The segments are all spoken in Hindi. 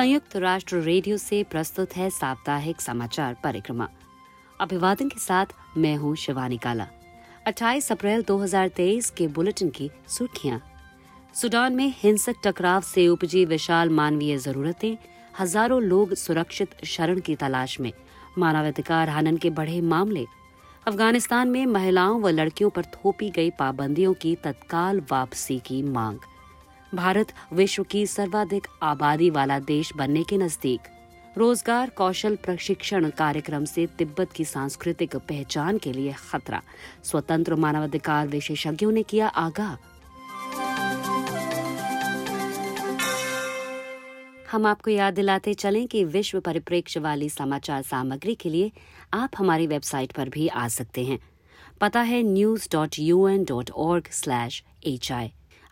संयुक्त राष्ट्र रेडियो से प्रस्तुत है साप्ताहिक समाचार परिक्रमा। अभिवादन के साथ मैं हूँ शिवानी काला। 28 अप्रैल 2023 के बुलेटिन की सुर्खियाँ। सूडान में हिंसक टकराव से उपजी विशाल मानवीय जरूरतें, हज़ारों लोग सुरक्षित शरण की तलाश में, मानवाधिकार हनन के बढ़े मामले। अफ़गानिस्तान में महिलाओं व लड़कियों पर थोपी गई पाबंदियों की तत्काल वापसी की मांग। भारत विश्व की सर्वाधिक आबादी वाला देश बनने के नज़दीक। रोज़गार, कौशल, प्रशिक्षण कार्यक्रम से तिब्बत की सांस्कृतिक पहचान के लिए खतरा। स्वतंत्र मानवाधिकार विशेषज्ञों ने किया आगाह। हम आपको याद दिलाते चलें कि विश्व परिप्रेक्ष्य वाली समाचार सामग्री के लिए आप हमारी वेबसाइट पर भी आ सकते हैं। पता है न्यूज़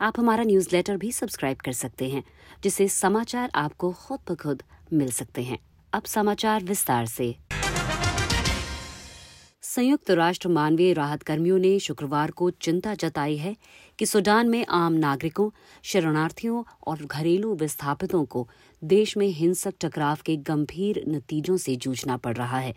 आप हमारा न्यूज़लेटर भी सब्सक्राइब कर सकते हैं, जिससे समाचार आपको खुद ब खुद मिल सकते हैं। अब समाचार विस्तार से। संयुक्त राष्ट्र मानवीय राहत कर्मियों ने शुक्रवार को चिंता जताई है कि सूडान में आम नागरिकों, शरणार्थियों और घरेलू विस्थापितों को देश में हिंसक टकराव के गंभीर नतीजों से जूझना पड़ रहा है।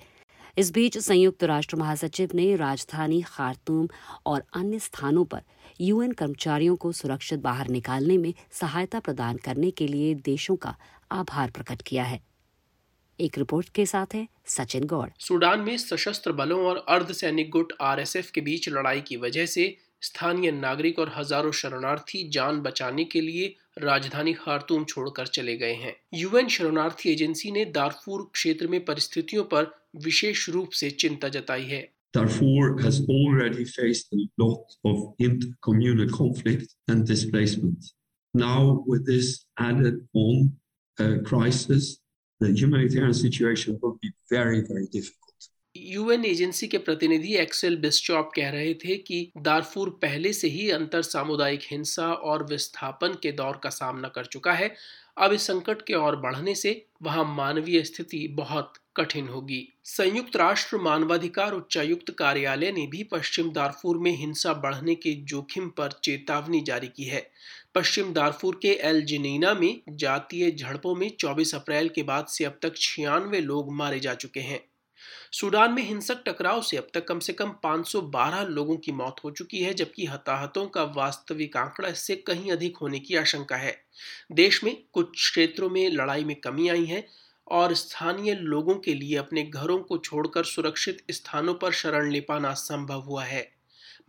इस बीच संयुक्त राष्ट्र महासचिव ने राजधानी खारतूम और अन्य स्थानों पर यूएन कर्मचारियों को सुरक्षित बाहर निकालने में सहायता प्रदान करने के लिए देशों का आभार प्रकट किया है। एक रिपोर्ट के साथ है, सचिन गौड़। सूडान में सशस्त्र बलों और अर्धसैनिक गुट आरएसएफ के बीच लड़ाई की वजह से स्थानीय नागरिक और हज़ारों शरणार्थी जान बचाने के लिए राजधानी खारतूम छोड़कर चले गए हैं। यूएन शरणार्थी एजेंसी ने दारफूर क्षेत्र में परिस्थितियों पर विशेष रूप से चिंता जताई है। Darfur has already faced a lot of intercommunal conflict and displacement. Now, with this added on uh, crisis, the humanitarian situation will be very, very difficult. UN agency के प्रतिनिधि एक्सेल बिस्चॉप कह रहे थे कि दारफूर पहले से ही अंतर सामुदायिक हिंसा और विस्थापन के दौर का सामना कर चुका है। अब इस संकट के और बढ़ने से वहाँ मानवीय स्थिति बहुत कठिन होगी। संयुक्त राष्ट्र मानवाधिकार उच्चायुक्त कार्यालय ने भी पश्चिम दारफूर में हिंसा बढ़ने के जोखिम पर चेतावनी जारी की है। पश्चिम दारफूर के एल जिनीना में जातीय झड़पों में 24 अप्रैल के बाद से अब तक छियानवे लोग मारे जा चुके हैं। सूडान में हिंसक टकराव से अब तक कम से कम 512 लोगों की मौत हो चुकी है, जबकि हताहतों का वास्तविक आंकड़ा इससे कहीं अधिक होने की आशंका है। देश में कुछ क्षेत्रों में लड़ाई में कमी आई है और स्थानीय लोगों के लिए अपने घरों को छोड़कर सुरक्षित स्थानों पर शरण ले पाना संभव हुआ है।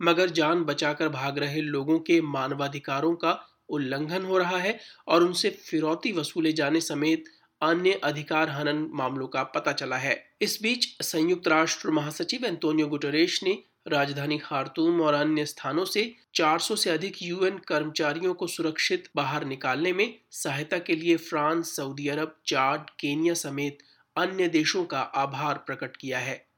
मगर जान बचाकर भाग रहे लोगों के मानवाधिकारों का उल्लंघन हो रहा है और उनसे फिरौती वसूले जाने समेत अन्य अधिकार हनन मामलों का पता चला है। इस बीच संयुक्त राष्ट्र महासचिव एंतोनियो गुटरेश ने राजधानी खारतूम और अन्य स्थानों से 400 से अधिक यूएन कर्मचारियों को सुरक्षित बाहर निकालने में सहायता के लिए France, Saudi Arab, Chad, Kenya समेत अन्य देशों का आभार प्रकट किया है।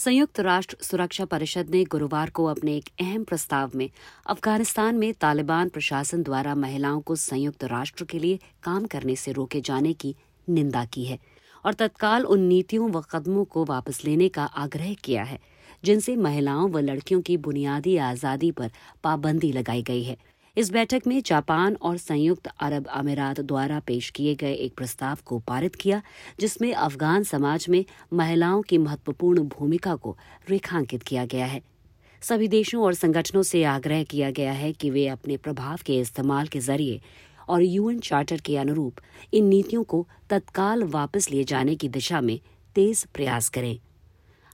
संयुक्त राष्ट्र सुरक्षा परिषद ने गुरुवार को अपने एक अहम प्रस्ताव में अफ़गानिस्तान में तालिबान प्रशासन द्वारा महिलाओं को संयुक्त राष्ट्र के लिए काम करने से रोके जाने की निंदा की है और तत्काल उन नीतियों व कदमों को वापस लेने का आग्रह किया है, जिनसे महिलाओं व लड़कियों की बुनियादी आज़ादी पर पाबंदी लगाई गई है। इस बैठक में जापान और संयुक्त अरब अमीरात द्वारा पेश किए गए एक प्रस्ताव को पारित किया, जिसमें अफगान समाज में महिलाओं की महत्वपूर्ण भूमिका को रेखांकित किया गया है। सभी देशों और संगठनों से आग्रह किया गया है कि वे अपने प्रभाव के इस्तेमाल के ज़रिए और यूएन चार्टर के अनुरूप इन नीतियों को तत्काल वापस लिए जाने की दिशा में तेज प्रयास करें।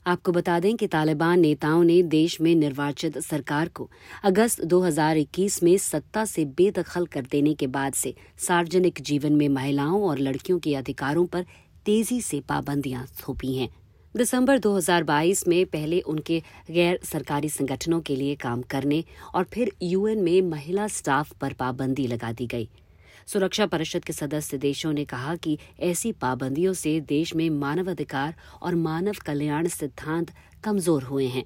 आपको बता दें कि तालिबान नेताओं ने देश में निर्वाचित सरकार को अगस्त 2021 में सत्ता से बेदखल कर देने के बाद से सार्वजनिक जीवन में महिलाओं और लड़कियों के अधिकारों पर तेज़ी से पाबंदियाँ थोपी हैं। दिसंबर 2022 में पहले उनके गैर सरकारी संगठनों के लिए काम करने और फिर यूएन में महिला स्टाफ पर पाबंदी लगा दी गई। सुरक्षा परिषद के सदस्य देशों ने कहा कि ऐसी पाबंदियों से देश में मानवाधिकार और मानव कल्याण सिद्धांत कमज़ोर हुए हैं।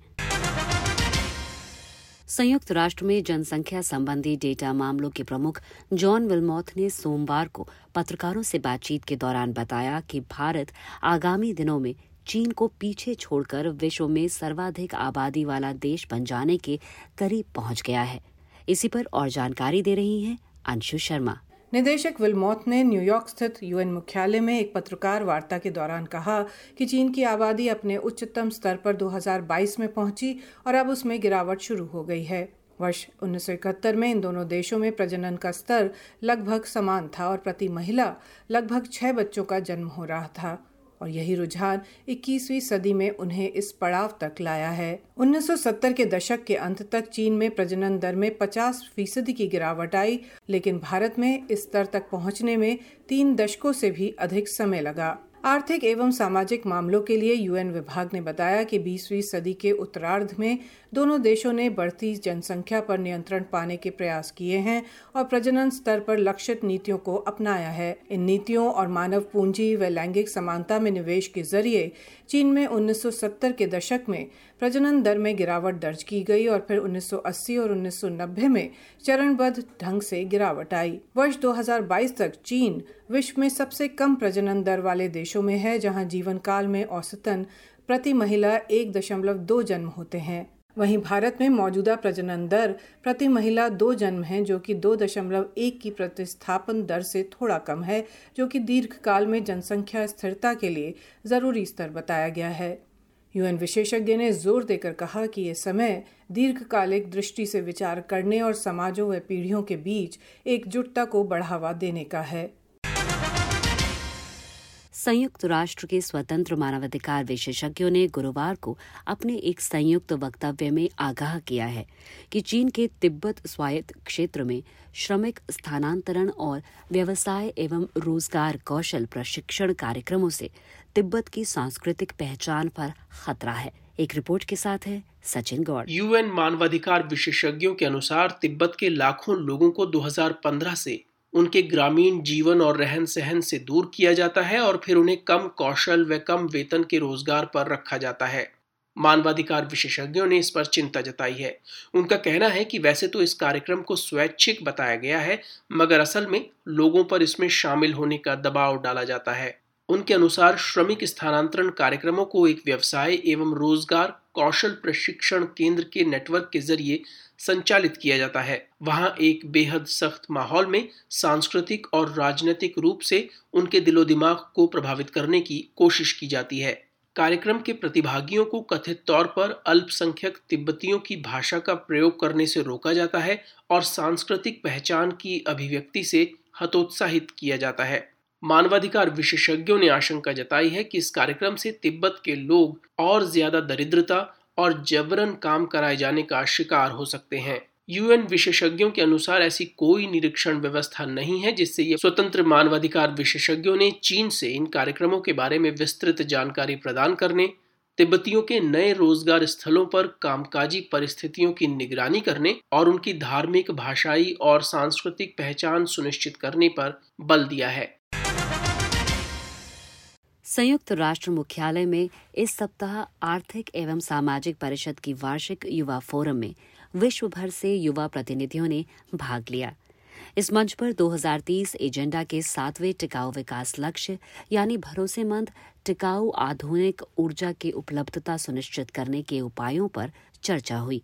संयुक्त राष्ट्र में जनसंख्या संबंधी डेटा मामलों के प्रमुख जॉन विलमोथ ने सोमवार को पत्रकारों से बातचीत के दौरान बताया कि भारत आगामी दिनों में चीन को पीछे छोड़कर विश्व में सर्वाधिक आबादी वाला देश बन जाने के करीब पहुँच गया है। इसी पर और जानकारी दे रही हैं अंशु शर्मा। निदेशक विलमोथ ने न्यूयॉर्क स्थित यूएन मुख्यालय में एक पत्रकार वार्ता के दौरान कहा कि चीन की आबादी अपने उच्चतम स्तर पर 2022 में पहुँची और अब उसमें गिरावट शुरू हो गई है। वर्ष उन्नीस सौ इकहत्तर में इन दोनों देशों में प्रजनन का स्तर लगभग समान था और प्रति महिला लगभग छह बच्चों का जन्म हो रहा था। और यही रुझान 21वीं सदी में उन्हें इस पड़ाव तक लाया है। 1970 के दशक के अंत तक चीन में प्रजनन दर में 50 फ़ीसदी की गिरावट आई, लेकिन भारत में इस स्तर तक पहुँचने में तीन दशकों से भी अधिक समय लगा। आर्थिक एवं सामाजिक मामलों के लिए यूएन विभाग ने बताया कि 20वीं सदी के उत्तरार्ध में दोनों देशों ने बढ़ती जनसंख्या पर नियंत्रण पाने के प्रयास किए हैं और प्रजनन स्तर पर लक्षित नीतियों को अपनाया है। इन नीतियों और मानव पूंजी व लैंगिक समानता में निवेश के ज़रिए चीन में 1970 के दशक में प्रजनन दर में गिरावट दर्ज की गई और फिर 1980 और 1990 में चरणबद्ध ढंग से गिरावट आई। वर्ष 2022 तक चीन विश्व में सबसे कम प्रजनन दर वाले देशों में है, जहाँ जीवन काल में औसतन प्रति महिला एक दशमलव दो जन्म होते हैं। वहीं भारत में मौजूदा प्रजनन दर प्रति महिला दो जन्म है, जो कि दो दशमलव एक की प्रतिस्थापन दर से थोड़ा कम है, जो कि दीर्घ काल में जनसंख्या स्थिरता के लिए ज़रूरी स्तर बताया गया है। यूएन विशेषज्ञ ने ज़ोर देकर कहा कि ये समय दीर्घकालिक दृष्टि से विचार करने और समाजों व पीढ़ियों के बीच एकजुटता को बढ़ावा देने का है। संयुक्त राष्ट्र के स्वतंत्र मानवाधिकार विशेषज्ञों ने गुरुवार को अपने एक संयुक्त वक्तव्य में आगाह किया है कि चीन के तिब्बत स्वायत्त क्षेत्र में श्रमिक स्थानांतरण और व्यवसाय एवं रोज़गार कौशल प्रशिक्षण कार्यक्रमों से तिब्बत की सांस्कृतिक पहचान पर खतरा है। एक रिपोर्ट के साथ है, सचिन गौड़। यूएन मानवाधिकार विशेषज्ञों के अनुसार तिब्बत के लाखों लोगों को 2015 से उनके ग्रामीण जीवन और रहन सहन से दूर किया जाता है और फिर उन्हें कम कौशल व कम वेतन के रोज़गार पर रखा जाता है। मानवाधिकार विशेषज्ञों ने इस पर चिंता जताई है। उनका कहना है कि वैसे तो इस कार्यक्रम को स्वैच्छिक बताया गया है, मगर असल में लोगों पर इसमें शामिल होने का दबाव डाला जाता है। उनके अनुसार श्रमिक स्थानांतरण कार्यक्रमों को एक व्यवसाय एवं रोज़गार कौशल प्रशिक्षण केंद्र के नेटवर्क के ज़रिए संचालित किया जाता है। वहाँ एक बेहद सख्त माहौल में सांस्कृतिक और राजनीतिक रूप से उनके दिलो दिमाग को प्रभावित करने की कोशिश की जाती है। कार्यक्रम के प्रतिभागियों को कथित तौर पर अल्पसंख्यक तिब्बतियों की भाषा का प्रयोग करने से रोका जाता है और सांस्कृतिक पहचान की अभिव्यक्ति से हतोत्साहित किया जाता है। मानवाधिकार विशेषज्ञों ने आशंका जताई है कि इस कार्यक्रम से तिब्बत के लोग और ज़्यादा दरिद्रता और जबरन काम कराए जाने का शिकार हो सकते हैं। यूएन विशेषज्ञों के अनुसार ऐसी कोई निरीक्षण व्यवस्था नहीं है जिससे ये स्वतंत्र मानवाधिकार विशेषज्ञों ने चीन से इन कार्यक्रमों के बारे में विस्तृत जानकारी प्रदान करने, तिब्बतियों के नए रोज़गार स्थलों पर कामकाजी परिस्थितियों की निगरानी करने और उनकी धार्मिक, भाषाई और सांस्कृतिक पहचान सुनिश्चित करने पर बल दिया है। संयुक्त राष्ट्र मुख्यालय में इस सप्ताह आर्थिक एवं सामाजिक परिषद की वार्षिक युवा फोरम में विश्व भर से युवा प्रतिनिधियों ने भाग लिया। इस मंच पर 2030 एजेंडा के सातवें टिकाऊ विकास लक्ष्य, यानी भरोसेमंद, टिकाऊ आधुनिक ऊर्जा की उपलब्धता सुनिश्चित करने के उपायों पर चर्चा हुई।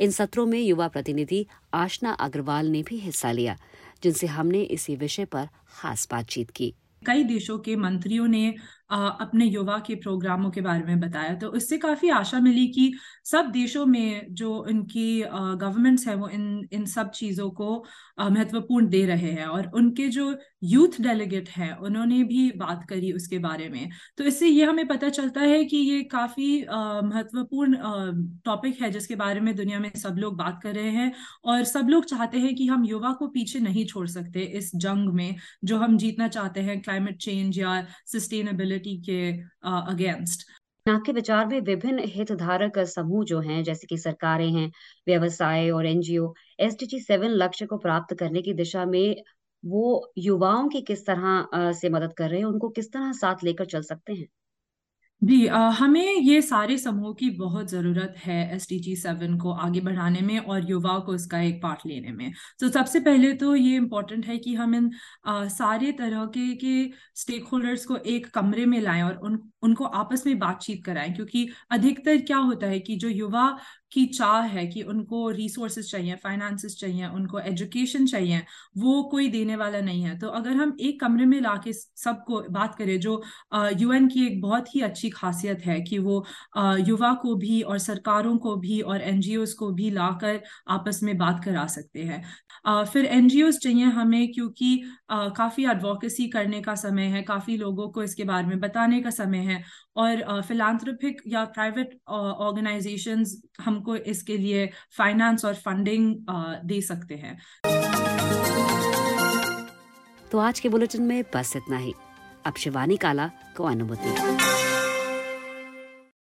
इन सत्रों में युवा प्रतिनिधि आशना अग्रवाल ने भी हिस्सा लिया, जिनसे हमने इसी विषय पर खास बातचीत की। कई देशों के मंत्रियों ने अपने युवा के प्रोग्रामों के बारे में बताया। तो इससे काफ़ी आशा मिली कि सब देशों में जो इनकी गवर्नमेंट्स हैं वो इन इन सब चीज़ों को महत्वपूर्ण दे रहे हैं और उनके जो यूथ डेलीगेट हैं, उन्होंने भी बात करी उसके बारे में। तो इससे ये हमें पता चलता है कि ये काफ़ी महत्वपूर्ण टॉपिक है जिसके बारे में दुनिया में सब लोग बात कर रहे हैं और सब लोग चाहते हैं कि हम युवा को पीछे नहीं छोड़ सकते इस जंग में जो हम जीतना चाहते हैं क्लाइमेट चेंज या सस्टेनेबिलिटी सोसाइटी के अगेंस्ट आपके विचार में विभिन्न हितधारक समूह जो हैं, जैसे कि सरकारें हैं, व्यवसाय और NGO S D G seven लक्ष्य को प्राप्त करने की दिशा में वो युवाओं की किस तरह से मदद कर रहे हैं, उनको किस तरह साथ लेकर चल सकते हैं? जी हमें ये सारे समूह की बहुत ज़रूरत है एस टी जी सेवन को आगे बढ़ाने में और युवाओं को इसका एक पार्ट लेने में। तो सबसे पहले तो ये इम्पोर्टेंट है कि हम इन आ, सारे तरह के के स्टेक होल्डर्स को एक कमरे में लाएँ और उन उनको आपस में बातचीत कराएँ क्योंकि अधिकतर क्या होता है कि जो युवा की चाह है कि उनको रिसोर्सेज चाहिए फाइनेंसेस चाहिए, उनको एजुकेशन चाहिए, वो कोई देने वाला नहीं है। तो अगर हम एक कमरे में ला के सबको बात करें, जो यूएन की एक बहुत ही अच्छी खासियत है कि वो युवा को भी और सरकारों को भी और एनजीओ को भी लाकर आपस में बात करा सकते हैं। फिर एनजीओ चाहिए हमें क्योंकि काफ़ी एडवोकेसी करने का समय है, काफ़ी लोगों को इसके बारे में बताने का समय है और फिलानथ्रोपिक या प्राइवेट ऑर्गेनाइजेशंस हमको इसके लिए फाइनेंस और फंडिंग दे सकते हैं। तो आज के बुलेटिन में बस इतना ही। अब शिवानी काला को अनुमति।